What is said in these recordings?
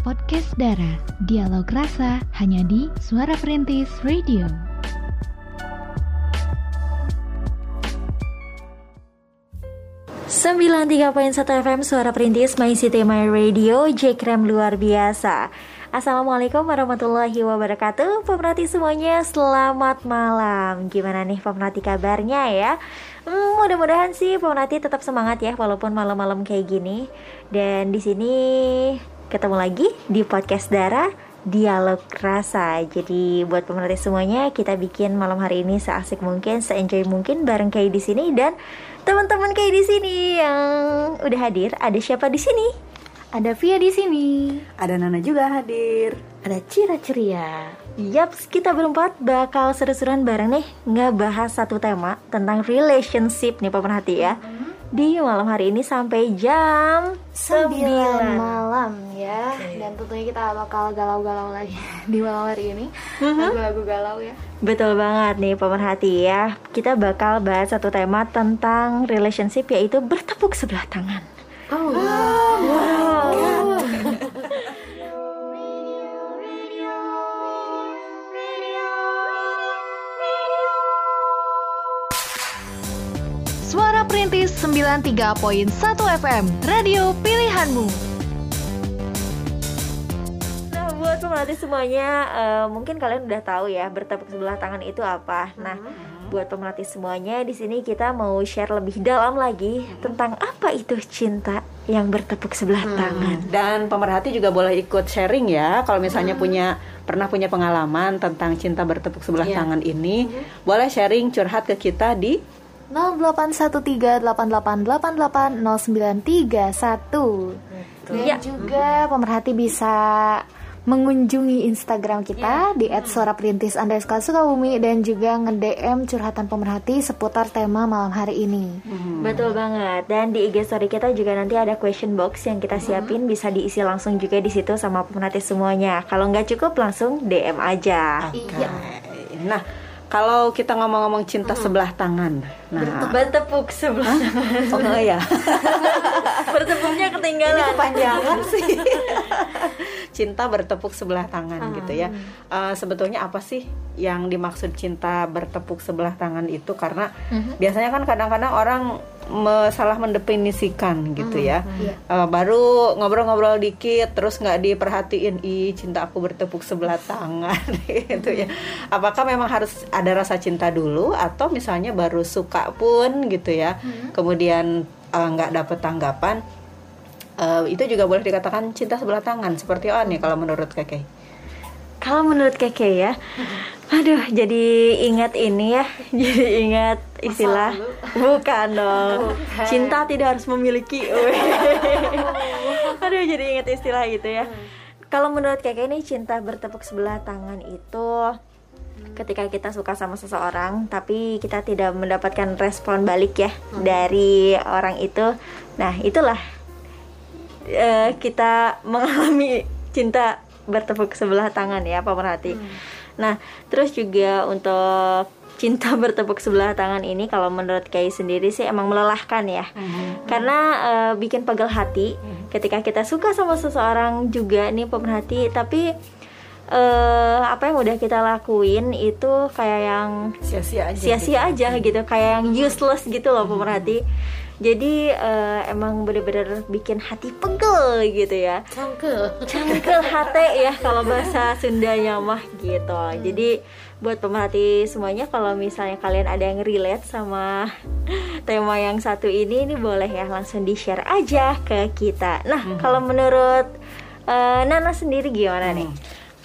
Podcast Dara, dialog rasa hanya di Suara Perintis Radio. Sembilan tiga poin satu FM Suara Perintis My City My Radio Jekrem luar biasa. Assalamualaikum warahmatullahi wabarakatuh. Pemerhati semuanya selamat malam. Gimana nih pemerhati kabarnya ya? Hmm, Mudah-mudahan sih pemerhati tetap semangat ya Walaupun malam-malam kayak gini. Dan di sini ketemu lagi di podcast Dara Dialog Rasa Jadi buat pemerhati semuanya Kita bikin malam hari ini seasik mungkin Se-enjoy mungkin bareng kayak di sini Dan teman-teman kayak di sini yang udah hadir Ada siapa di sini? Ada Via di sini. Ada Nana juga hadir. Ada Cira Ceria. Yaps, kita berempat bakal seru-seruan bareng nih ngebahas satu tema tentang relationship nih pemerhati ya. Mm-hmm. Di malam hari ini sampai jam 9, 9 malam tentunya kita bakal galau-galau lagi di malam hari ini. Mm-hmm. Lagu-lagu galau ya. Betul banget nih pemerhati ya. Kita bakal bahas satu tema tentang relationship yaitu bertepuk sebelah tangan. Oh, wow. wow. Suara Perintis 93.1 FM, radio pilihanmu. Buat pemerhati semuanya, uh, mungkin kalian udah tahu ya bertepuk sebelah tangan itu apa. Nah, hmm buat pemerhati semuanya di sini kita mau share lebih dalam lagi hmm. tentang apa itu cinta yang bertepuk sebelah hmm. tangan. Dan pemerhati juga boleh ikut sharing ya kalau misalnya hmm. punya pernah punya pengalaman tentang cinta bertepuk sebelah yeah. tangan ini, hmm. boleh sharing curhat ke kita di 0813880931 Dan ya. juga pemerhati bisa mengunjungi Instagram kita yeah. di @suaraperintis underscore Sukabumi dan juga nge-DM curhatan pemerhati seputar tema malam hari ini. Hmm. Betul banget. Dan di IG story kita juga nanti ada question box yang kita siapin hmm. bisa diisi langsung juga di situ sama pemerhati semuanya. Kalau nggak cukup langsung DM aja. Okay. Iya. Nah, kalau kita ngomong-ngomong cinta hmm. sebelah tangan, nah bertepuk sebelah tangan. Oh ya. Bertepuknya ketinggalan. Ini kepanjangan sih. cinta bertepuk sebelah tangan hmm. gitu ya. Uh, sebetulnya apa sih yang dimaksud cinta bertepuk sebelah tangan itu? Karena hmm. biasanya kan kadang-kadang orang me salah mendefinisikan gitu hmm, ya. Hmm. Uh, baru ngobrol-ngobrol dikit terus nggak diperhatiin ih cinta aku bertepuk sebelah tangan gitu ya. Apakah memang harus ada rasa cinta dulu atau misalnya baru suka pun gitu ya. Hmm. Kemudian eh, nggak uh, dapet tanggapan uh, itu juga boleh dikatakan cinta sebelah tangan seperti nih kalau menurut Keke? Kalau menurut Keke ya, aduh jadi ingat ini ya, jadi ingat istilah bukan dong. Bukan. cinta tidak harus memiliki. Aduh jadi ingat istilah gitu ya. Kalau menurut kakek ini cinta bertepuk sebelah tangan itu ketika kita suka sama seseorang tapi kita tidak mendapatkan respon balik ya hmm. dari orang itu. Nah itulah uh, kita mengalami cinta bertepuk sebelah tangan ya pemerhati hmm. nah terus juga untuk cinta bertepuk sebelah tangan ini kalau menurut Kay sendiri sih emang melelahkan ya mm-hmm. karena uh, bikin pegel hati mm-hmm. ketika kita suka sama seseorang juga nih pemerhati tapi uh, apa yang udah kita lakuin itu kayak yang sia-sia aja sia-sia gitu. aja gitu kayak yang useless gitu loh pemerhati jadi uh, emang bener-bener bikin hati pegel gitu ya cangkel cangkel hati ya kalau bahasa Sundanya mah gitu jadi buat pemerhati semuanya kalau misalnya kalian ada yang relate sama tema yang satu ini ini boleh ya langsung di share aja ke kita. Nah hmm. kalau menurut uh, Nana sendiri gimana hmm. nih?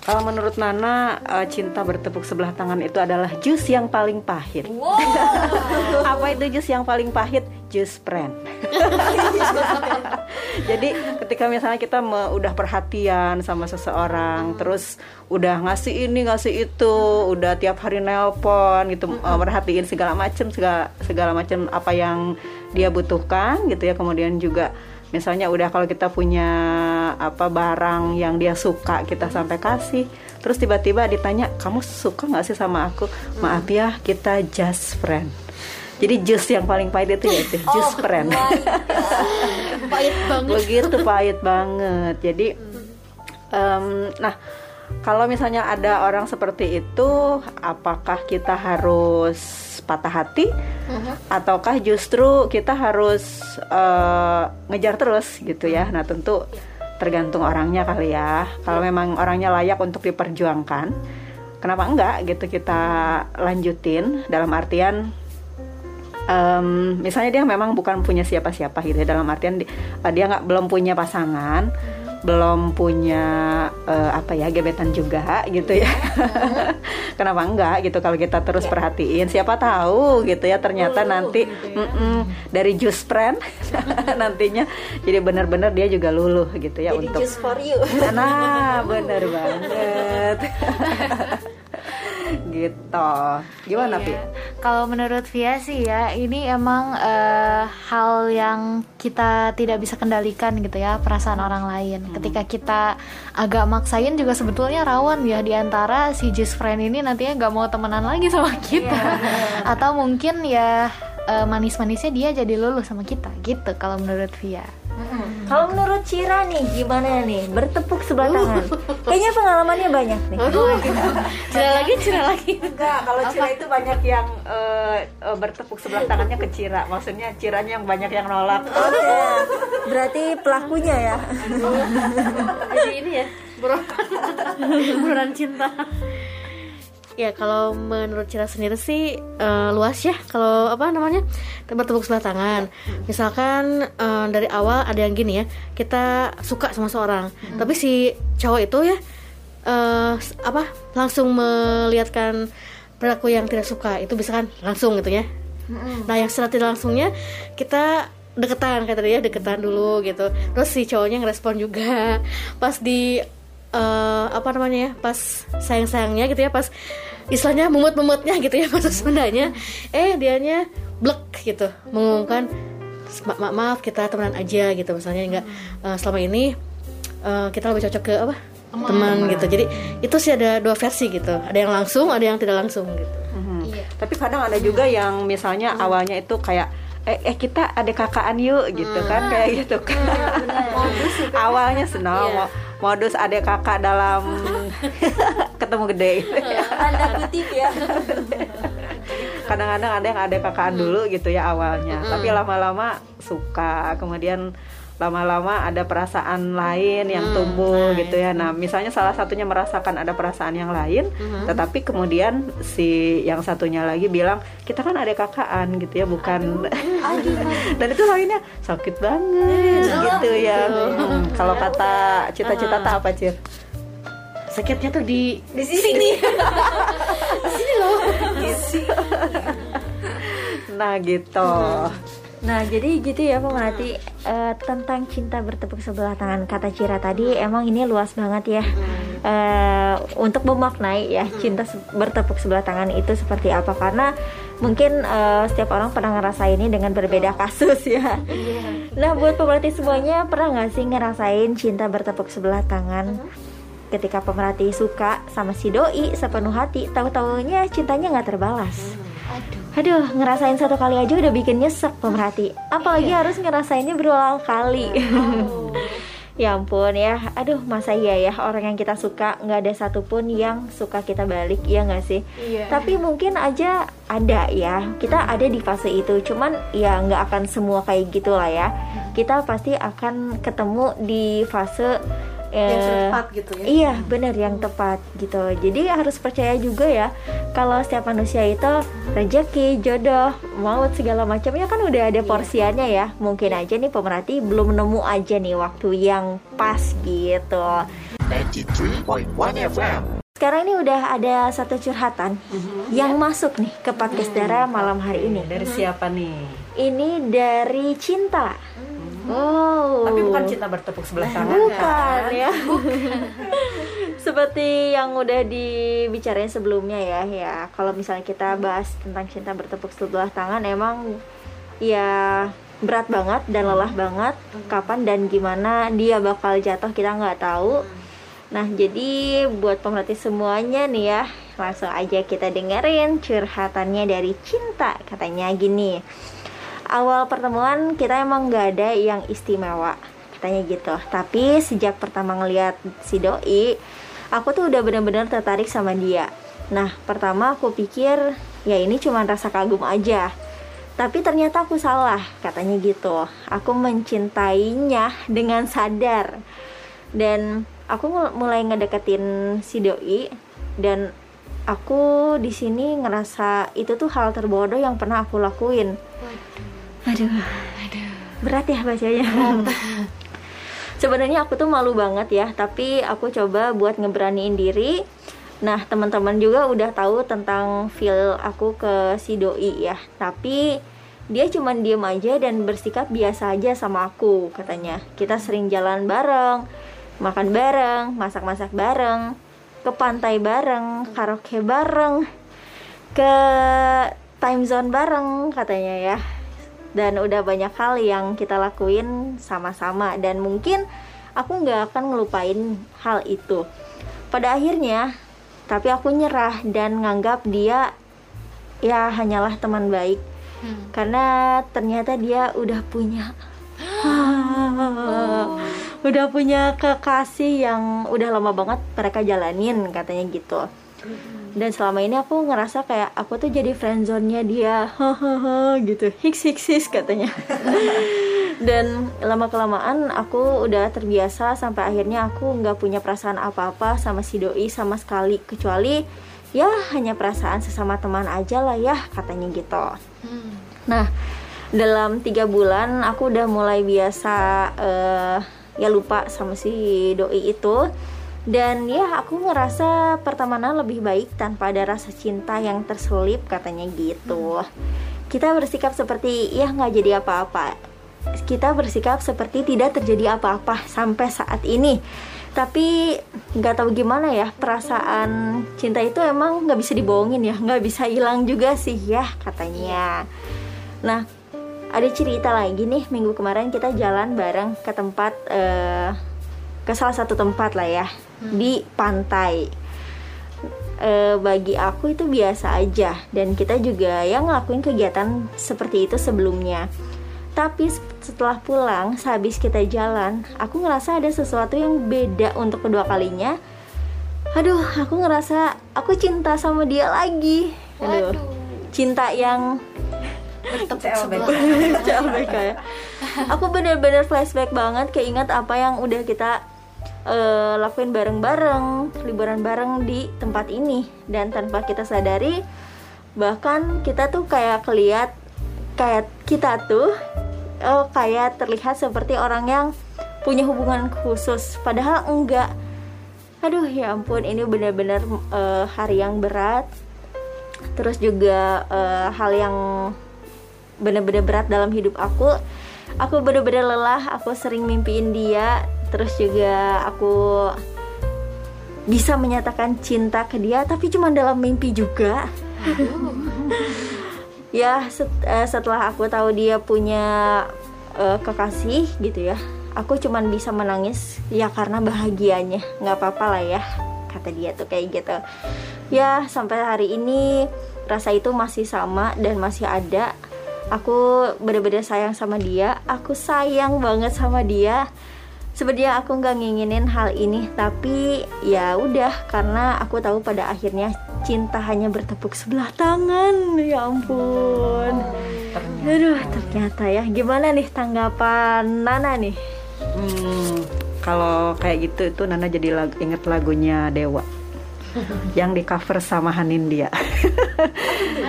Kalau menurut Nana, uh, cinta bertepuk sebelah tangan itu adalah jus yang paling pahit. Wow. Apa itu jus yang paling pahit? Jus friend. Jadi ketika misalnya kita me, udah perhatian sama seseorang, hmm. terus udah ngasih ini ngasih itu, udah tiap hari nelpon gitu, hmm. uh, merhatiin segala macam segala segala macam apa yang dia butuhkan gitu ya. Kemudian juga misalnya udah kalau kita punya apa barang yang dia suka kita sampai kasih terus tiba-tiba ditanya kamu suka nggak sih sama aku? Maaf ya kita just friend. Jadi jus yang paling pahit itu ya itu jus oh, friend. pahit banget. Begitu pahit banget. Jadi Um, nah, kalau misalnya ada orang seperti itu, apakah kita harus patah hati, uh-huh. ataukah justru kita harus uh, ngejar terus gitu ya? Nah, tentu tergantung orangnya kali ya. Kalau memang orangnya layak untuk diperjuangkan, kenapa enggak gitu kita lanjutin? Dalam artian um, misalnya dia memang bukan punya siapa-siapa gitu ya dalam artian di, uh, dia nggak belum punya pasangan belum punya uh, apa ya gebetan juga gitu ya. Kenapa enggak gitu kalau kita terus yeah. perhatiin. Siapa tahu gitu ya ternyata oh, nanti gitu ya. mm -mm, dari just friend nantinya jadi benar-benar dia juga luluh gitu ya jadi untuk just for you. Nah benar banget gitu gimana iya. Kalau menurut Via sih ya ini emang uh, hal yang kita tidak bisa kendalikan gitu ya perasaan orang lain. Hmm. Ketika kita agak maksain juga sebetulnya rawan ya di antara si just friend ini nantinya nggak mau temenan lagi sama kita yeah. atau mungkin ya uh, manis-manisnya dia jadi lulus sama kita gitu kalau menurut Via. Hmm. Kalau menurut Cira nih gimana nih bertepuk sebelah tangan? Kayaknya pengalamannya banyak nih. Oh, Cira lagi, Cira lagi. Enggak, kalau Cira itu banyak yang uh, uh, bertepuk sebelah tangannya ke Cira. Maksudnya Ciranya yang banyak yang nolak. Oke. Okay. Berarti pelakunya ya. Jadi ini ya, buronan cinta ya kalau menurut Cira sendiri sih uh, luas ya. Kalau apa namanya bertepuk sebelah tangan. Misalkan uh, dari awal ada yang gini ya kita suka sama seorang. Hmm. tapi si cowok itu ya uh, apa langsung melihatkan perilaku yang tidak suka. Itu bisa kan langsung gitu ya. Hmm. nah yang secara tidak langsungnya kita deketan kayak tadi ya deketan dulu gitu. Terus si cowoknya ngerespon juga. Pas di uh, apa namanya ya pas sayang sayangnya gitu ya pas istilahnya mumut mumutnya gitu ya pas Sundanya eh dianya blek gitu mengumumkan ma ma maaf kita temenan aja gitu. Misalnya enggak uh, selama ini uh, kita lebih cocok ke apa? Teman. Gitu. Jadi itu sih ada dua versi gitu. Ada yang langsung ada yang tidak langsung gitu. Mm-hmm. iya. tapi kadang ada juga yang misalnya mm. awalnya itu kayak eh, eh kita ada kakaan yuk gitu mm. kan kayak gitu kan. Mm, awalnya senang yeah modus adik kakak dalam ketemu gede tanda kutip ya kadang-kadang ada yang ada kakaan dulu gitu ya awalnya tapi lama-lama suka kemudian lama-lama ada perasaan lain yang hmm, tumbuh nah, gitu ya. Nah, misalnya salah satunya merasakan ada perasaan yang lain, hmm. tetapi kemudian si yang satunya lagi bilang kita kan ada kakaan gitu ya, bukan. Aduh, aduh. Dan itu lainnya sakit banget hmm, gitu ya. Hmm, kalau kata cita-cita tak apa cir? Sakitnya tuh di di sini. loh. nah gitu. Hmm Nah, jadi gitu ya pemerhati uh, tentang cinta bertepuk sebelah tangan kata Cira tadi emang ini luas banget ya. Uh, untuk memaknai ya cinta bertepuk sebelah tangan itu seperti apa karena mungkin uh, setiap orang pernah ngerasain ini dengan berbeda kasus ya. Iya. Nah, buat pemerhati semuanya pernah nggak sih ngerasain cinta bertepuk sebelah tangan? Ketika pemerhati suka sama si doi sepenuh hati, tahu-taunya cintanya nggak terbalas. Aduh aduh ngerasain satu kali aja udah bikin nyesek pemerhati apalagi iya. harus ngerasainnya berulang kali oh. ya ampun ya aduh masa iya ya orang yang kita suka nggak ada satupun yang suka kita balik ya nggak sih iya. tapi mungkin aja ada ya kita ada di fase itu cuman ya nggak akan semua kayak gitulah ya kita pasti akan ketemu di fase yang eh, tepat gitu ya iya benar yang tepat gitu jadi harus percaya juga ya kalau setiap manusia itu rezeki jodoh maut segala macamnya kan udah ada iya. porsiannya ya mungkin aja nih pemerhati belum nemu aja nih waktu yang pas gitu 93.1 FM sekarang ini udah ada satu curhatan mm-hmm. yang yeah. masuk nih ke podcast mm-hmm. Dara malam hari ini. Dari siapa nih? Ini dari Cinta. Mm-hmm. Oh. Tapi bukan cinta bertepuk sebelah tangan bukan, kan? ya. Seperti yang udah dibicarain sebelumnya ya, ya. Kalau misalnya kita bahas tentang cinta bertepuk sebelah tangan emang ya berat banget dan lelah banget kapan dan gimana dia bakal jatuh kita nggak tahu. Nah, jadi buat pemerhati semuanya nih ya, langsung aja kita dengerin curhatannya dari cinta. Katanya gini awal pertemuan kita emang nggak ada yang istimewa. Katanya gitu. Tapi sejak pertama ngeliat si doi aku tuh udah bener-bener tertarik sama dia. Nah pertama aku pikir ya ini cuma rasa kagum aja. Tapi ternyata aku salah katanya gitu. Aku mencintainya dengan sadar. Dan aku mulai ngedeketin si doi dan aku di sini ngerasa itu tuh hal terbodoh yang pernah aku lakuin aduh. Aduh berat ya bacanya. Sebenarnya aku tuh malu banget ya tapi aku coba buat ngeberaniin diri. Nah teman-teman juga udah tahu tentang feel aku ke si doi ya. Tapi dia cuma diem aja dan bersikap biasa aja sama aku katanya. Kita sering jalan bareng makan bareng masak-masak bareng ke pantai bareng karaoke bareng ke time zone bareng katanya ya dan udah banyak hal yang kita lakuin sama-sama dan mungkin aku nggak akan ngelupain hal itu pada akhirnya tapi aku nyerah dan nganggap dia ya hanyalah teman baik hmm. karena ternyata dia udah punya oh. udah punya kekasih yang udah lama banget mereka jalanin katanya gitu dan selama ini aku ngerasa kayak aku tuh jadi friendzone-nya dia. Hahaha gitu. Hiks hiks hiks katanya. Dan lama kelamaan aku udah terbiasa sampai akhirnya aku nggak punya perasaan apa-apa sama si doi sama sekali. Kecuali ya hanya perasaan sesama teman aja lah ya katanya gitu. Hmm. nah dalam tiga bulan aku udah mulai biasa uh, ya lupa sama si doi itu dan ya aku ngerasa pertemanan lebih baik tanpa ada rasa cinta yang terselip katanya gitu. Kita bersikap seperti ya nggak jadi apa-apa. Kita bersikap seperti tidak terjadi apa-apa sampai saat ini. Tapi nggak tahu gimana ya perasaan cinta itu emang nggak bisa dibohongin ya nggak bisa hilang juga sih ya katanya. Nah ada cerita lagi nih minggu kemarin kita jalan bareng ke tempat uh, ke salah satu tempat lah ya hmm. di pantai e, bagi aku itu biasa aja dan kita juga yang ngelakuin kegiatan seperti itu sebelumnya tapi setelah pulang sehabis kita jalan aku ngerasa ada sesuatu yang beda untuk kedua kalinya aduh aku ngerasa aku cinta sama dia lagi aduh Waduh. cinta yang ya. Aku bener-bener flashback banget keinget apa yang udah kita uh, lakuin bareng-bareng liburan bareng di tempat ini. Dan tanpa kita sadari bahkan kita tuh kayak keliat kayak kita tuh uh, kayak terlihat seperti orang yang punya hubungan khusus. Padahal enggak. Aduh ya ampun ini benar-benar uh, hari yang berat. Terus juga uh, hal yang benar-benar berat dalam hidup aku. Aku benar-benar lelah aku sering mimpiin dia terus juga aku bisa menyatakan cinta ke dia tapi cuma dalam mimpi juga. Ya set, uh, setelah aku tahu dia punya uh, kekasih gitu ya aku cuma bisa menangis ya karena bahagianya. Nggak apa-apa lah ya kata dia tuh kayak gitu. Ya sampai hari ini rasa itu masih sama dan masih ada. Aku bener-bener sayang sama dia. Aku sayang banget sama dia sebenarnya aku nggak nginginin hal ini tapi ya udah karena aku tahu pada akhirnya cinta hanya bertepuk sebelah tangan. Ya ampun. Ternyata. aduh ternyata ya. Gimana nih tanggapan Nana nih? Hmm, kalau kayak gitu itu Nana jadi lag inget lagunya Dewa yang di cover sama Hanin dia.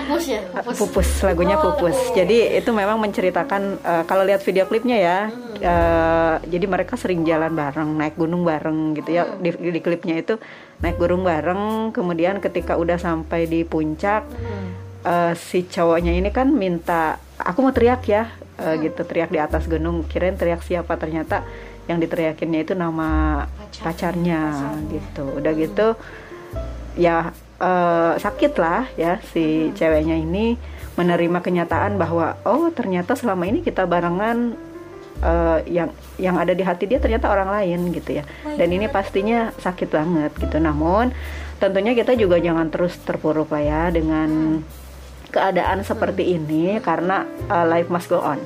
pupus ya? Pupus. pupus lagunya oh, Pupus. Oh. Jadi itu memang menceritakan uh, kalau lihat video klipnya ya, hmm. uh, jadi mereka sering jalan bareng, naik gunung bareng gitu ya. Hmm. Di, di klipnya itu naik gunung bareng, kemudian ketika udah sampai di puncak, hmm. uh, si cowoknya ini kan minta, aku mau teriak ya, uh, hmm. gitu teriak di atas gunung. Kirain teriak siapa ternyata yang diteriakinnya itu nama pacarnya, pacarnya gitu. Udah hmm. gitu ya uh, sakit lah ya si hmm. ceweknya ini menerima kenyataan bahwa oh ternyata selama ini kita barengan uh, yang yang ada di hati dia ternyata orang lain gitu ya dan ini iya. pastinya sakit banget gitu namun tentunya kita juga jangan terus terpuruk lah ya dengan hmm. keadaan seperti hmm. ini karena uh, life must go on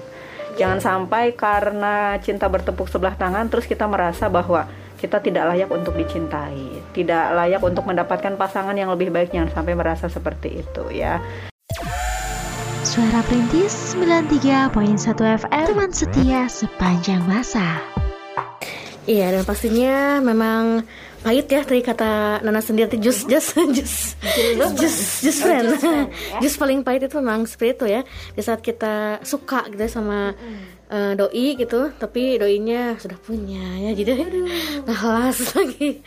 Jangan sampai karena cinta bertepuk sebelah tangan terus kita merasa bahwa kita tidak layak untuk dicintai, tidak layak untuk mendapatkan pasangan yang lebih baik. Jangan sampai merasa seperti itu ya. Suara Perintis 93.1 FM Teman setia sepanjang masa. Iya dan pastinya memang pahit ya tadi kata Nana sendiri jus jus jus. Jus jus friend. jus paling pahit itu memang seperti itu ya. Di saat kita suka gitu ya sama uh, doi gitu tapi doinya sudah punya ya jadi ngelas lagi.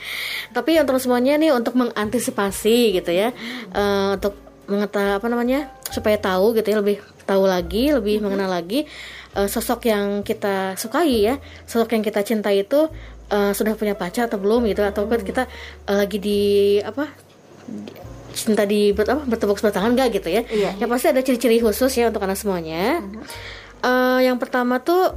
Tapi untuk semuanya nih untuk mengantisipasi gitu ya. Uh, untuk mengetahui apa namanya supaya tahu gitu ya lebih tahu lagi lebih mengenal lagi uh, sosok yang kita sukai ya. Sosok yang kita cintai itu uh, sudah punya pacar atau belum gitu atau hmm. kita uh, lagi di apa di, cinta di ber, apa bertepuk sebelah tangan gak gitu ya. Iya, yang pasti ada ciri-ciri khusus ya untuk anak semuanya. Uh-huh. Uh, yang pertama tuh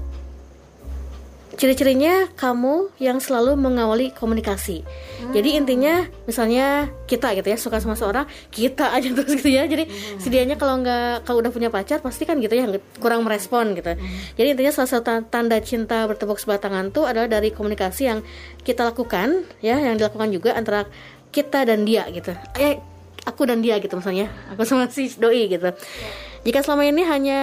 ciri-cirinya kamu yang selalu mengawali komunikasi. Hmm. Jadi intinya misalnya kita gitu ya suka sama seorang kita aja terus gitu ya. Jadi hmm. sedianya kalau nggak kalau udah punya pacar pasti kan gitu ya kurang merespon gitu. Hmm. Jadi intinya salah satu tanda cinta bertepuk sebelah tangan tuh adalah dari komunikasi yang kita lakukan ya yang dilakukan juga antara kita dan dia gitu. Eh aku dan dia gitu misalnya aku sama si doi gitu. Yeah jika selama ini hanya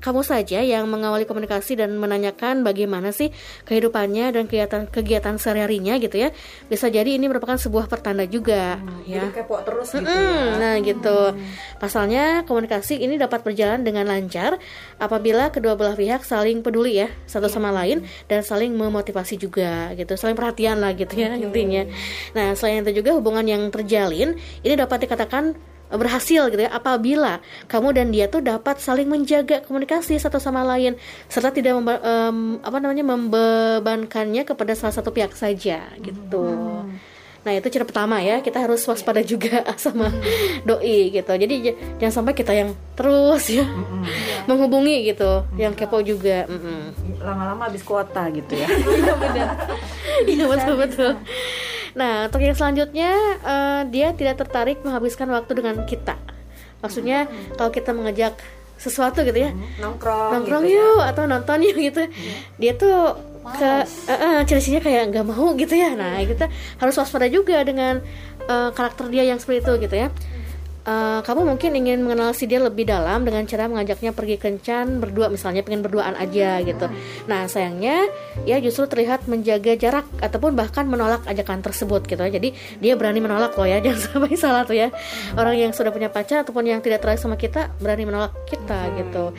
kamu saja yang mengawali komunikasi dan menanyakan bagaimana sih kehidupannya dan kegiatan kegiatan sehari-harinya gitu ya, bisa jadi ini merupakan sebuah pertanda juga hmm, ya. Jadi kepo terus gitu hmm, ya. Nah, gitu. Hmm. Pasalnya komunikasi ini dapat berjalan dengan lancar apabila kedua belah pihak saling peduli ya satu sama lain dan saling memotivasi juga gitu, saling perhatian lah gitu ya okay. intinya. Nah, selain itu juga hubungan yang terjalin ini dapat dikatakan berhasil gitu ya apabila kamu dan dia tuh dapat saling menjaga komunikasi satu sama lain serta tidak memba, um, apa namanya membebankannya kepada salah satu pihak saja gitu. Hmm. Nah itu cara pertama ya kita harus waspada juga sama doi gitu. Jadi jangan sampai kita yang terus ya mm-hmm. menghubungi gitu, mm-hmm. yang kepo juga. Lama-lama habis kuota gitu ya. Iya betul betul. Nah, untuk yang selanjutnya uh, dia tidak tertarik menghabiskan waktu dengan kita. Maksudnya hmm. kalau kita mengajak sesuatu gitu ya, hmm. nongkrong, nongkrong gitu ya. yuk ya. atau nonton yuk gitu, hmm. dia tuh ke uh, uh, ciri kayak nggak mau gitu ya. Nah, kita harus waspada juga dengan uh, karakter dia yang seperti itu gitu ya uh, kamu mungkin ingin mengenal si dia lebih dalam dengan cara mengajaknya pergi kencan berdua misalnya pengen berduaan aja gitu. Nah sayangnya ya justru terlihat menjaga jarak ataupun bahkan menolak ajakan tersebut gitu. Jadi dia berani menolak loh ya jangan sampai salah tuh ya orang yang sudah punya pacar ataupun yang tidak tertarik sama kita berani menolak kita gitu.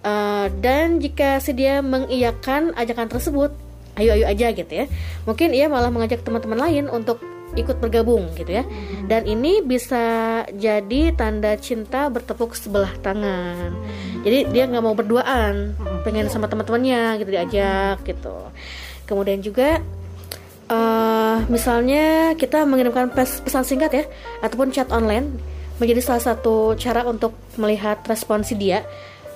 Uh, dan jika si dia mengiyakan ajakan tersebut ayo ayo aja gitu ya mungkin ia malah mengajak teman-teman lain untuk ikut bergabung gitu ya. Dan ini bisa jadi tanda cinta bertepuk sebelah tangan. Jadi dia nggak mau berduaan, pengen sama teman-temannya gitu diajak gitu. Kemudian juga uh, misalnya kita mengirimkan pesan singkat ya ataupun chat online menjadi salah satu cara untuk melihat responsi dia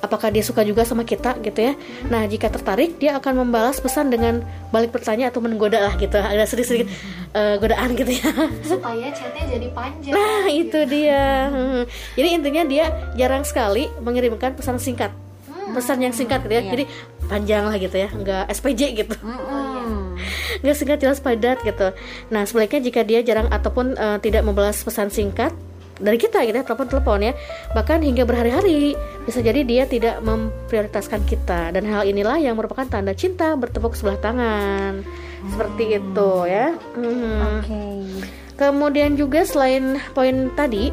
apakah dia suka juga sama kita gitu ya nah jika tertarik dia akan membalas pesan dengan balik bertanya atau menggoda lah gitu ada sedikit-sedikit uh, godaan gitu ya supaya chatnya jadi panjang nah gitu. itu dia hmm. jadi intinya dia jarang sekali mengirimkan pesan singkat hmm. pesan yang singkat gitu ya iya. jadi panjang lah gitu ya nggak SPJ gitu hmm. nggak singkat jelas padat gitu nah sebaliknya jika dia jarang ataupun uh, tidak membalas pesan singkat dari kita gitu ya telepon telepon ya. Bahkan hingga berhari-hari bisa jadi dia tidak memprioritaskan kita. Dan hal inilah yang merupakan tanda cinta bertepuk sebelah tangan. Hmm. seperti itu ya. Hmm. okay. kemudian juga selain poin tadi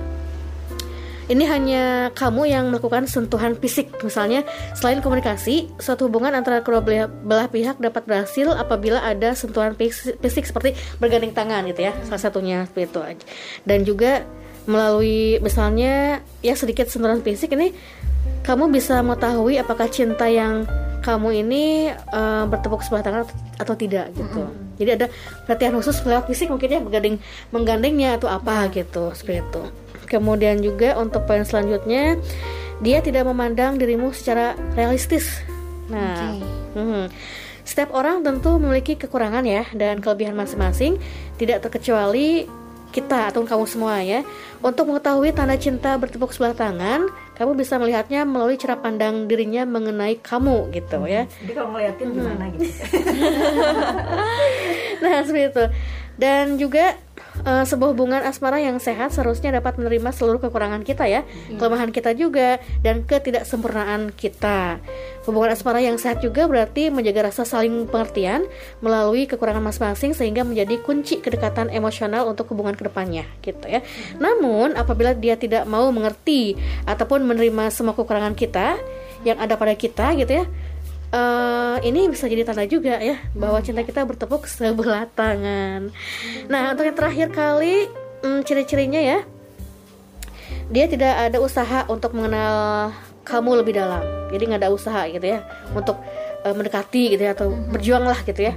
ini hanya kamu yang melakukan sentuhan fisik. Misalnya selain komunikasi suatu hubungan antara kedua belah pihak dapat berhasil apabila ada sentuhan fisik seperti bergandeng tangan gitu ya. Salah satunya seperti itu aja. Dan juga melalui misalnya ya sedikit sentuhan fisik ini kamu bisa mengetahui apakah cinta yang kamu ini uh, bertepuk sebelah tangan atau tidak gitu. Mm -hmm. Jadi ada perhatian khusus lewat fisik mungkin ya menggandeng menggandengnya atau apa gitu seperti itu. Kemudian juga untuk poin selanjutnya dia tidak memandang dirimu secara realistis. Nah, okay. mm, setiap orang tentu memiliki kekurangan ya dan kelebihan masing-masing, tidak terkecuali kita atau kamu semua ya. Untuk mengetahui tanda cinta bertepuk sebelah tangan kamu bisa melihatnya melalui cara pandang dirinya mengenai kamu gitu ya. Jadi kalau ngeliatin gimana gitu? nah seperti itu. Dan juga eh, sebuah hubungan asmara yang sehat seharusnya dapat menerima seluruh kekurangan kita ya kelemahan kita juga dan ketidaksempurnaan kita. Hubungan asmara yang sehat juga berarti menjaga rasa saling pengertian melalui kekurangan masing-masing sehingga menjadi kunci kedekatan emosional untuk hubungan ke depannya gitu ya. Namun apabila dia tidak mau mengerti ataupun menerima semua kekurangan kita yang ada pada kita gitu ya eh, ini bisa jadi tanda juga ya bahwa cinta kita bertepuk sebelah tangan. Nah untuk yang terakhir kali hmm, ciri-cirinya ya dia tidak ada usaha untuk mengenal kamu lebih dalam. Jadi nggak ada usaha gitu ya untuk eh, mendekati gitu ya atau berjuanglah gitu ya.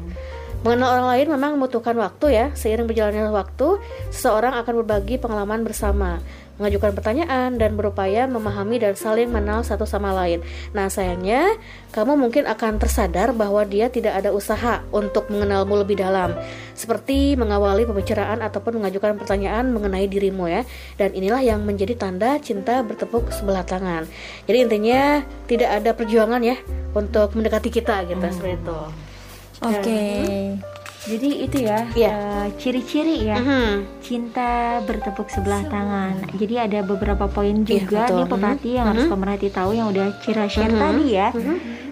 Mengenal orang lain memang membutuhkan waktu ya. Seiring berjalannya waktu, seseorang akan berbagi pengalaman bersama, mengajukan pertanyaan dan berupaya memahami dan saling mengenal satu sama lain. Nah, sayangnya kamu mungkin akan tersadar bahwa dia tidak ada usaha untuk mengenalmu lebih dalam, seperti mengawali pembicaraan ataupun mengajukan pertanyaan mengenai dirimu ya. Dan inilah yang menjadi tanda cinta bertepuk sebelah tangan. Jadi intinya tidak ada perjuangan ya untuk mendekati kita gitu seperti itu. Oke. Jadi itu ya Iya. eh, ciri-ciri ya Mhm. cinta bertepuk sebelah tangan. Jadi ada beberapa poin Iya, juga betul. nih pemerhati yang harus pemerhati tahu yang udah Cira share Mhm. tadi ya.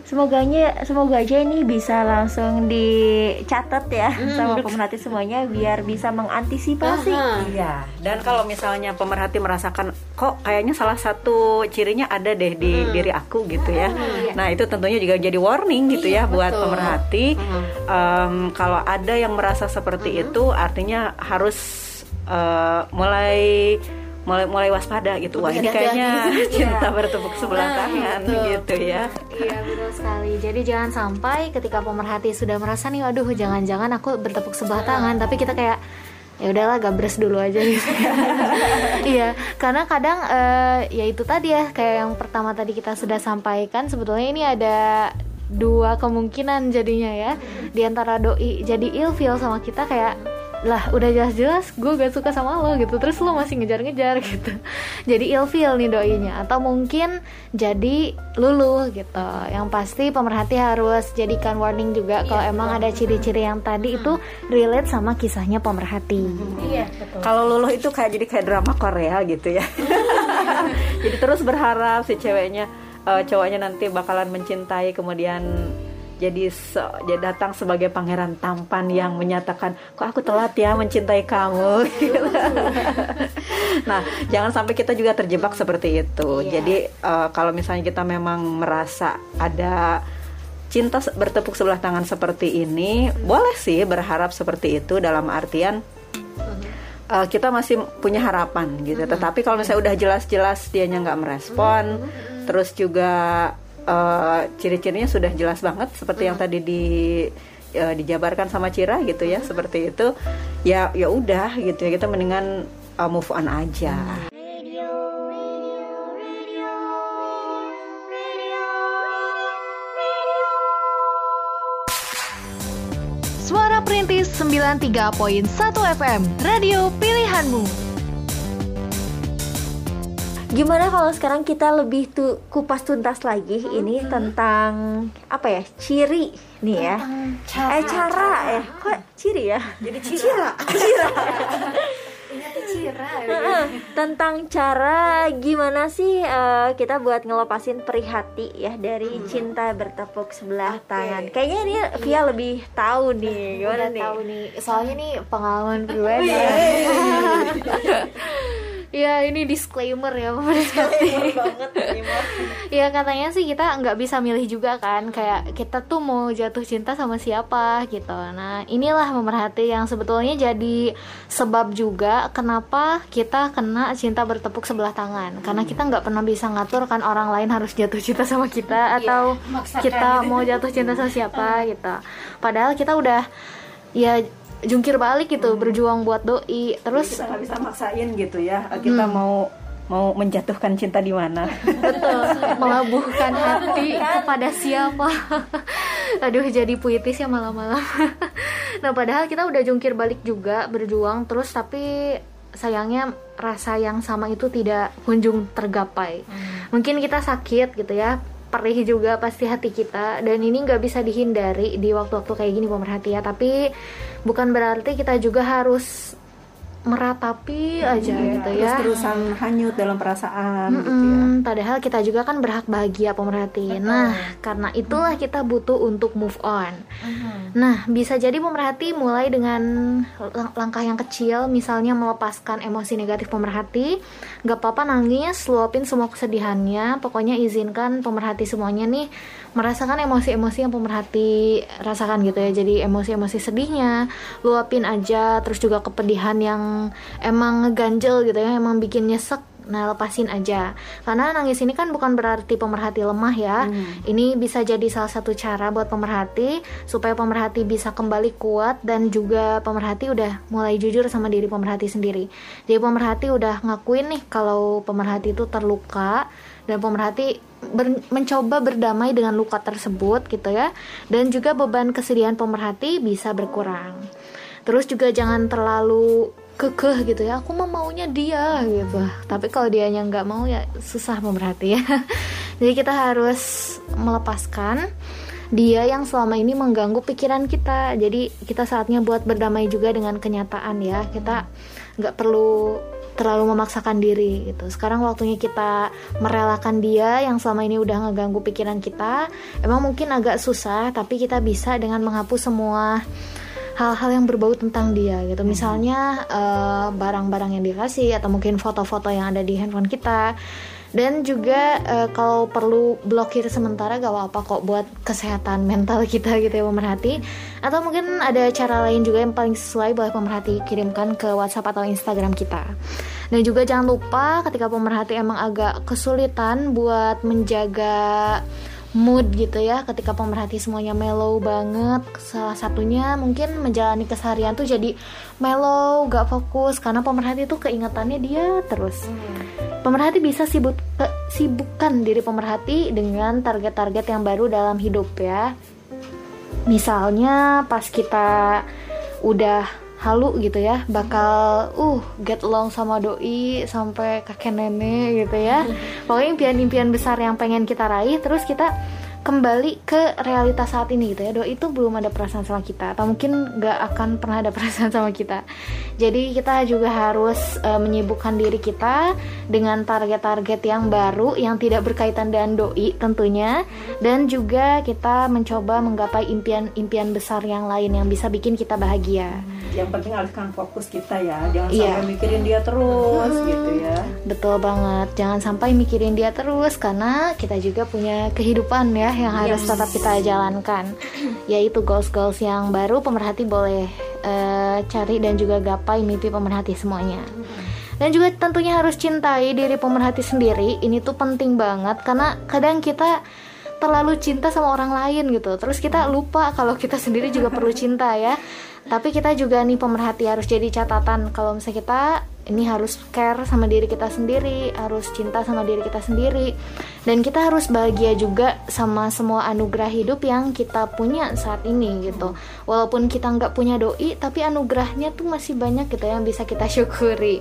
Semoganya semoga aja ini bisa langsung dicatat ya sama pemerhati semuanya biar bisa mengantisipasi. Aha. Iya, dan kalau misalnya pemerhati merasakan kok kayaknya salah satu cirinya ada deh di diri aku gitu ya. Nah, itu tentunya juga jadi warning gitu ya buat betul. pemerhati. Em, kalau ada yang merasa seperti itu artinya harus eh, mulai mulai mulai waspada gitu. Wah, ini kayaknya cinta bertepuk sebelah tangan gitu ya. Iya betul sekali. Jadi jangan sampai ketika pemerhati sudah merasa nih, waduh jangan-jangan aku bertepuk sebelah tangan, tapi kita kayak ya udahlah gabres dulu aja gitu. Iya, karena kadang eh, ya itu tadi ya kayak yang pertama tadi kita sudah sampaikan sebetulnya ini ada dua kemungkinan jadinya ya di antara doi jadi ilfeel sama kita kayak lah udah jelas-jelas gue gak suka sama lo gitu. Terus lo masih ngejar-ngejar gitu. Jadi ilfeel nih doinya. Atau mungkin jadi luluh gitu. Yang pasti pemerhati harus jadikan warning juga kalau emang ada ciri-ciri yang tadi itu relate sama kisahnya pemerhati. Kalau luluh itu kayak jadi kayak drama Korea gitu ya. jadi terus berharap si ceweknya eh, cowoknya nanti bakalan mencintai kemudian jadi se- jadi datang sebagai pangeran tampan yang menyatakan kok aku telat ya mencintai kamu? Gitu. nah jangan sampai kita juga terjebak seperti itu. Jadi eh, kalau misalnya kita memang merasa ada cinta bertepuk sebelah tangan seperti ini boleh sih berharap seperti itu dalam artian uh, kita masih punya harapan gitu. Tetapi kalau misalnya udah jelas-jelas dianya nggak merespon, terus juga uh, ciri-cirinya sudah jelas banget seperti yang tadi di uh, dijabarkan sama Cira gitu ya, seperti itu. Ya ya udah gitu ya kita mendingan uh, move on aja. Suara Perintis 93.1 FM, radio pilihanmu. Gimana kalau sekarang kita lebih tuh kupas tuntas lagi ini tentang apa ya ciri nih ya? eh cara ya? Kok ciri ya? Jadi cira. Cira. Heeh, tentang cara gimana sih eh, kita buat ngelopasin perihati ya dari cinta bertepuk sebelah tangan. Kayaknya ini Via lebih tahu nih gimana Udah nih? tahu nih soalnya nih pengalaman pribadi ya. ini disclaimer ya pemerhati ya katanya sih kita nggak bisa milih juga kan kayak kita tuh mau jatuh cinta sama siapa gitu. Nah inilah pemerhati yang sebetulnya jadi sebab juga kenapa kita kena cinta bertepuk sebelah tangan. Karena kita nggak pernah bisa ngatur kan orang lain harus jatuh cinta sama kita atau kita mau jatuh cinta sama siapa gitu. Padahal kita udah ya jungkir balik gitu berjuang buat doi. Terus Kita nggak bisa maksain gitu ya. Kita mau mau menjatuhkan cinta di mana. betul melabuhkan hati kepada siapa. Aduh jadi puitis ya malam-malam. Nah padahal kita udah jungkir balik juga berjuang terus tapi sayangnya rasa yang sama itu tidak kunjung tergapai. Mungkin kita sakit gitu ya perih juga pasti hati kita dan ini nggak bisa dihindari di waktu-waktu kayak gini pemerhati ya. Tapi bukan berarti kita juga harus meratapi aja Iya, gitu ya terus-terusan hanyut dalam perasaan gitu ya. Padahal kita juga kan berhak bahagia pemerhati. Nah, karena itulah kita butuh untuk move on. Nah, bisa jadi pemerhati mulai dengan lang- langkah yang kecil, misalnya melepaskan emosi negatif pemerhati. Gak apa-apa nangis, luapin semua kesedihannya. Pokoknya izinkan pemerhati semuanya nih merasakan emosi-emosi yang pemerhati rasakan gitu ya. Jadi emosi-emosi sedihnya, luapin aja. Terus juga kepedihan yang emang ngeganjel gitu ya, emang bikin nyesek Nah, lepasin aja. Karena nangis ini kan bukan berarti pemerhati lemah ya. Ini bisa jadi salah satu cara buat pemerhati supaya pemerhati bisa kembali kuat dan juga pemerhati udah mulai jujur sama diri pemerhati sendiri. Jadi pemerhati udah ngakuin nih kalau pemerhati itu terluka dan pemerhati ber- mencoba berdamai dengan luka tersebut gitu ya. Dan juga beban kesedihan pemerhati bisa berkurang. Terus juga jangan terlalu kekeh gitu ya. Aku mah maunya dia gitu. Tapi kalau dianya nggak mau ya susah pemerhati ya. Jadi kita harus melepaskan dia yang selama ini mengganggu pikiran kita. Jadi kita saatnya buat berdamai juga dengan kenyataan ya. Kita nggak perlu terlalu memaksakan diri gitu. Sekarang waktunya kita merelakan dia yang selama ini udah ngeganggu pikiran kita. Emang mungkin agak susah tapi kita bisa dengan menghapus semua hal-hal yang berbau tentang dia gitu. Misalnya eh, barang-barang yang dikasih atau mungkin foto-foto yang ada di handphone kita dan juga eh, kalau perlu blokir sementara gak apa-apa kok buat kesehatan mental kita gitu ya pemerhati. Atau mungkin ada cara lain juga yang paling sesuai boleh pemerhati kirimkan ke WhatsApp atau Instagram kita. Dan juga jangan lupa ketika pemerhati emang agak kesulitan buat menjaga mood gitu ya ketika pemerhati semuanya mellow banget. Salah satunya mungkin menjalani keseharian tuh jadi mellow gak fokus karena pemerhati tuh keingetannya dia terus. Pemerhati bisa sibuk eh, sibukkan diri pemerhati dengan target-target yang baru dalam hidup ya. Misalnya pas kita udah halu gitu ya bakal uh get along sama doi sampai kakek nenek gitu ya. Pokoknya impian-impian besar yang pengen kita raih terus kita kembali ke realitas saat ini gitu ya. Doi itu belum ada perasaan sama kita atau mungkin nggak akan pernah ada perasaan sama kita. Jadi kita juga harus eh, menyibukkan diri kita dengan target-target yang baru yang tidak berkaitan dengan doi tentunya. Dan juga kita mencoba menggapai impian-impian besar yang lain yang bisa bikin kita bahagia. Yang penting alihkan fokus kita ya. Jangan Iya. sampai mikirin dia terus gitu ya. Betul banget, jangan sampai mikirin dia terus karena kita juga punya kehidupan ya yang harus tetap kita jalankan. Yaitu goals-goals yang baru pemerhati boleh eh, cari dan juga gapai mimpi pemerhati semuanya. Dan juga tentunya harus cintai diri pemerhati sendiri. Ini tuh penting banget karena kadang kita terlalu cinta sama orang lain gitu. Terus kita lupa kalau kita sendiri juga perlu cinta ya. Tapi kita juga nih pemerhati harus jadi catatan kalau misalnya kita ini harus care sama diri kita sendiri, harus cinta sama diri kita sendiri, dan kita harus bahagia juga sama semua anugerah hidup yang kita punya saat ini gitu. Walaupun kita nggak punya doi, tapi anugerahnya tuh masih banyak gitu yang bisa kita syukuri.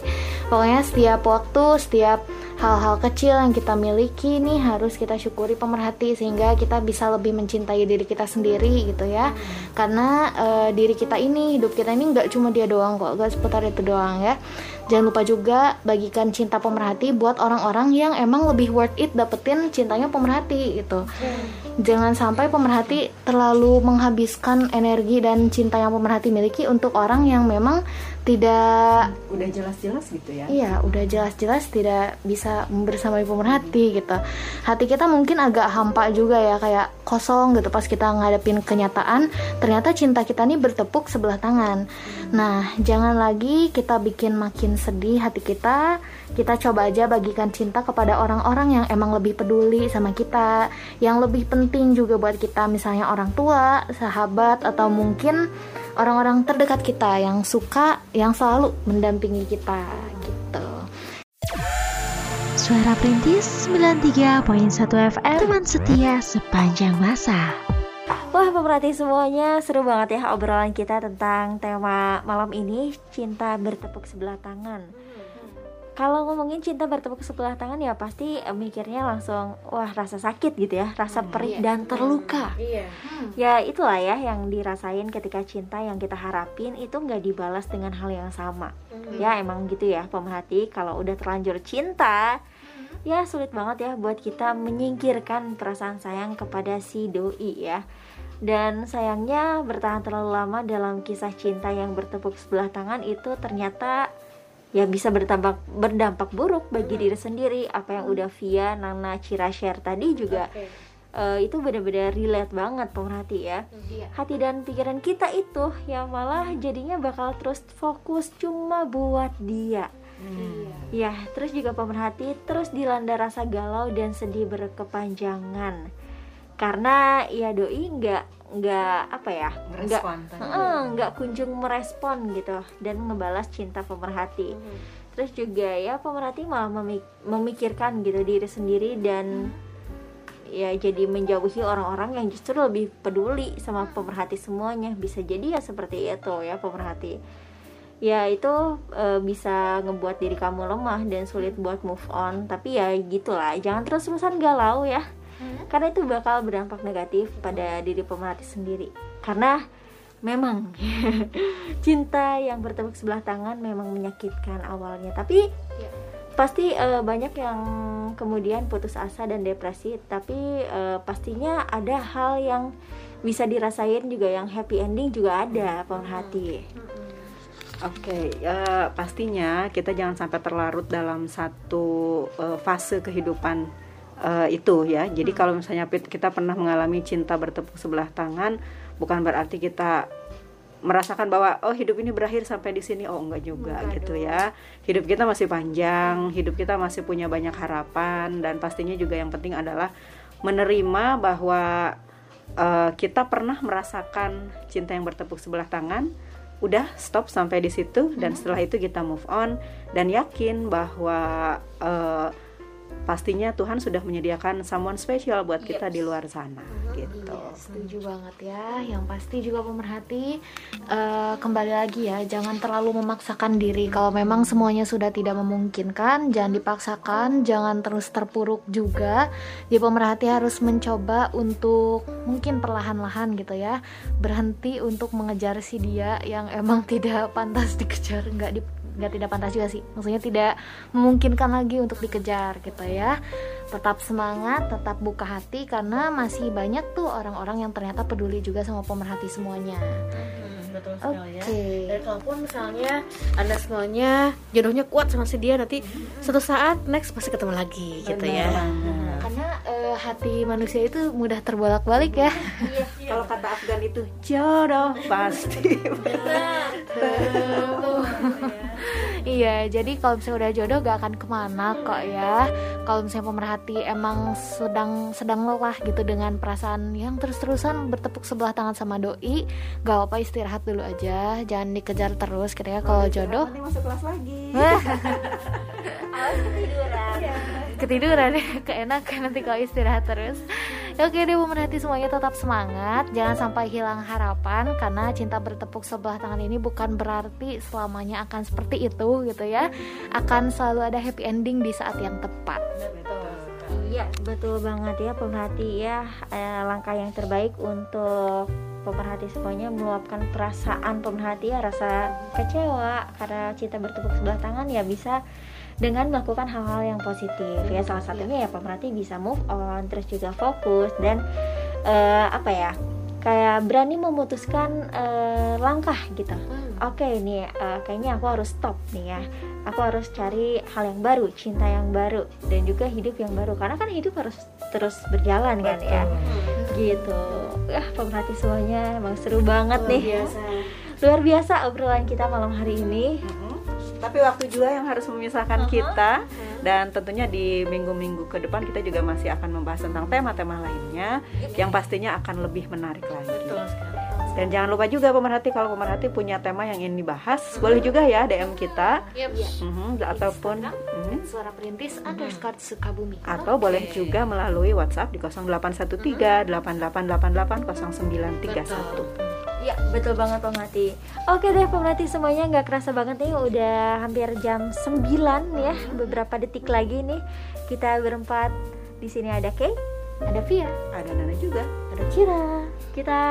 Pokoknya setiap waktu, setiap hal-hal kecil yang kita miliki nih harus kita syukuri pemerhati sehingga kita bisa lebih mencintai diri kita sendiri gitu ya. Karena eh, diri kita ini, hidup kita ini nggak cuma dia doang kok, gak seputar itu doang ya. Jangan lupa juga bagikan cinta pemerhati buat orang-orang yang emang lebih worth it dapetin cintanya pemerhati gitu. Jangan sampai pemerhati terlalu menghabiskan energi dan cinta yang pemerhati miliki untuk orang yang memang tidak udah jelas-jelas gitu ya Iya, udah jelas-jelas tidak bisa bersamai pemerhati gitu. Hati kita mungkin agak hampa juga ya, kayak kosong gitu pas kita ngadepin kenyataan. Ternyata cinta kita nih bertepuk sebelah tangan. Nah, jangan lagi kita bikin makin sedih hati kita. Kita coba aja bagikan cinta kepada orang-orang yang emang lebih peduli sama kita, yang lebih penting juga buat kita, misalnya orang tua, sahabat, atau mungkin orang-orang terdekat kita yang suka yang selalu mendampingi kita gitu. Suara Perintis 93.1 FM Teman setia sepanjang masa Wah pemerhati semuanya seru banget ya obrolan kita tentang tema malam ini cinta bertepuk sebelah tangan. Kalau ngomongin cinta bertepuk sebelah tangan ya pasti eh, mikirnya langsung wah rasa sakit gitu ya rasa perih dan terluka. Iya. ya itulah ya yang dirasain ketika cinta yang kita harapin itu nggak dibalas dengan hal yang sama. Ya emang gitu ya pemerhati kalau udah terlanjur cinta ya sulit banget ya buat kita menyingkirkan perasaan sayang kepada si doi ya. Dan sayangnya bertahan terlalu lama dalam kisah cinta yang bertepuk sebelah tangan itu ternyata ya bisa berdampak berdampak buruk bagi diri sendiri. Apa yang udah Via Nana Cira share tadi juga eh, itu benar-benar relate banget pemerhati ya. Hati dan pikiran kita itu ya malah jadinya bakal terus fokus cuma buat dia. Ya terus juga pemerhati terus dilanda rasa galau dan sedih berkepanjangan. Karena ya doi nggak nggak apa ya nggak. Heeh, nggak kunjung merespon gitu dan ngebalas cinta pemerhati. Terus juga ya pemerhati malah memik- memikirkan gitu diri sendiri dan ya jadi menjauhi orang-orang yang justru lebih peduli sama pemerhati semuanya. Bisa jadi ya seperti itu ya pemerhati. Ya itu e, bisa ngebuat diri kamu lemah dan sulit buat move on. Tapi ya gitulah jangan terus-terusan galau ya karena itu bakal berdampak negatif pada diri pemerhati sendiri. Karena memang cinta yang bertepuk sebelah tangan memang menyakitkan awalnya. Tapi pasti eh, banyak yang kemudian putus asa dan depresi. Tapi eh, pastinya ada hal yang bisa dirasain juga yang happy ending juga ada pemerhati Oke, ya, pastinya kita jangan sampai terlarut dalam satu eh, fase kehidupan eh, itu ya. Jadi kalau misalnya kita pernah mengalami cinta bertepuk sebelah tangan, bukan berarti kita merasakan bahwa oh hidup ini berakhir sampai di sini. Oh enggak juga gitu ya. Hidup kita masih panjang, hidup kita masih punya banyak harapan dan pastinya juga yang penting adalah menerima bahwa eh, kita pernah merasakan cinta yang bertepuk sebelah tangan udah stop sampai di situ dan setelah itu kita move on dan yakin bahwa eh, pastinya Tuhan sudah menyediakan someone special buat kita di luar sana gitu. Setuju banget ya. Yang pasti juga pemerhati eh, kembali lagi ya, jangan terlalu memaksakan diri. Kalau memang semuanya sudah tidak memungkinkan, jangan dipaksakan, jangan terus terpuruk juga. Jadi pemerhati harus mencoba untuk mungkin perlahan-lahan gitu ya, berhenti untuk mengejar si dia yang emang tidak pantas dikejar, nggak di nggak tidak pantas juga sih maksudnya tidak memungkinkan lagi untuk dikejar gitu ya tetap semangat tetap buka hati karena masih banyak tuh orang-orang yang ternyata peduli juga sama pemerhati semuanya betul sekali ya. Oke. Dan kalaupun misalnya anda semuanya jodohnya kuat sama si dia nanti suatu saat next pasti ketemu lagi gitu ya. karena eh, hati manusia itu mudah terbolak-balik ya Kalau kata Afgan itu jodoh pasti. Iya, jadi kalau misalnya udah jodoh gak akan ke mana kok ya. Kalau misalnya pemerhati emang sedang sedang lelah gitu dengan perasaan yang terus-terusan bertepuk sebelah tangan sama doi, gak apa istirahat dulu aja, jangan dikejar terus gitu ya. Kalau jodoh Nanti masuk kelas lagi. ketiduran ya, keenakan nanti kalau istirahat terus. Oke deh pemerhati semuanya tetap semangat, jangan sampai hilang harapan karena cinta bertepuk sebelah tangan ini bukan berarti selamanya akan seperti itu gitu ya. Akan selalu ada happy ending di saat yang tepat. Iya betul banget ya pemerhati ya Eh, langkah yang terbaik untuk pemerhati semuanya meluapkan perasaan pemerhati ya rasa kecewa karena cinta bertepuk sebelah tangan ya bisa dengan melakukan hal-hal yang positif. Ya salah satunya ya pemerhati bisa move on terus juga fokus dan eh, apa ya kayak berani memutuskan eh, langkah gitu. Oke nih eh, kayaknya aku harus stop nih ya. Aku harus cari hal yang baru cinta yang baru dan juga hidup yang baru. Karena kan hidup harus terus berjalan kan ya. Gitu. Ah pemerhati semuanya emang seru banget nih luar biasa obrolan kita malam hari ini Tapi waktu juga yang harus memisahkan kita. Dan tentunya di minggu-minggu ke depan kita juga masih akan membahas tentang tema-tema lainnya yang pastinya akan lebih menarik lagi. Dan jangan lupa juga pemerhati kalau pemerhati punya tema yang ingin dibahas, boleh juga ya DM kita. Mhm, ataupun mhm. Suara perintis underscore Sukabumi. atau boleh juga melalui WhatsApp di 0813 8888 0931. Ya betul banget pemerhati Oke deh pemerhati semuanya nggak kerasa banget nih Udah hampir jam 9 ya Beberapa detik lagi nih Kita berempat di sini. Ada Kay Ada Via. Ada Nana juga. Ada Kira Kita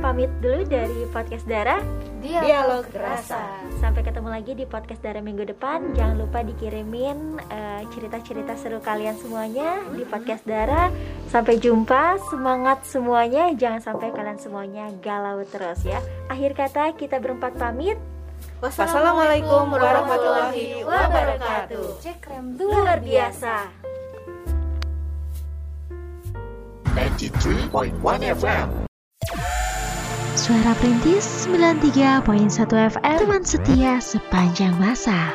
pamit dulu dari podcast Dara. Dialog rasa. Sampai ketemu lagi di podcast Dara minggu depan. Jangan lupa dikirimin eh, cerita-cerita seru kalian semuanya Di podcast Dara. Sampai jumpa. Semangat semuanya. Jangan sampai kalian semuanya galau terus ya. Akhir kata kita berempat pamit. Wassalamualaikum warahmatullahi wabarakatuh. Cek rem Luar biasa 93.1 FM. Suara Perintis 93.1 FM Teman setia sepanjang masa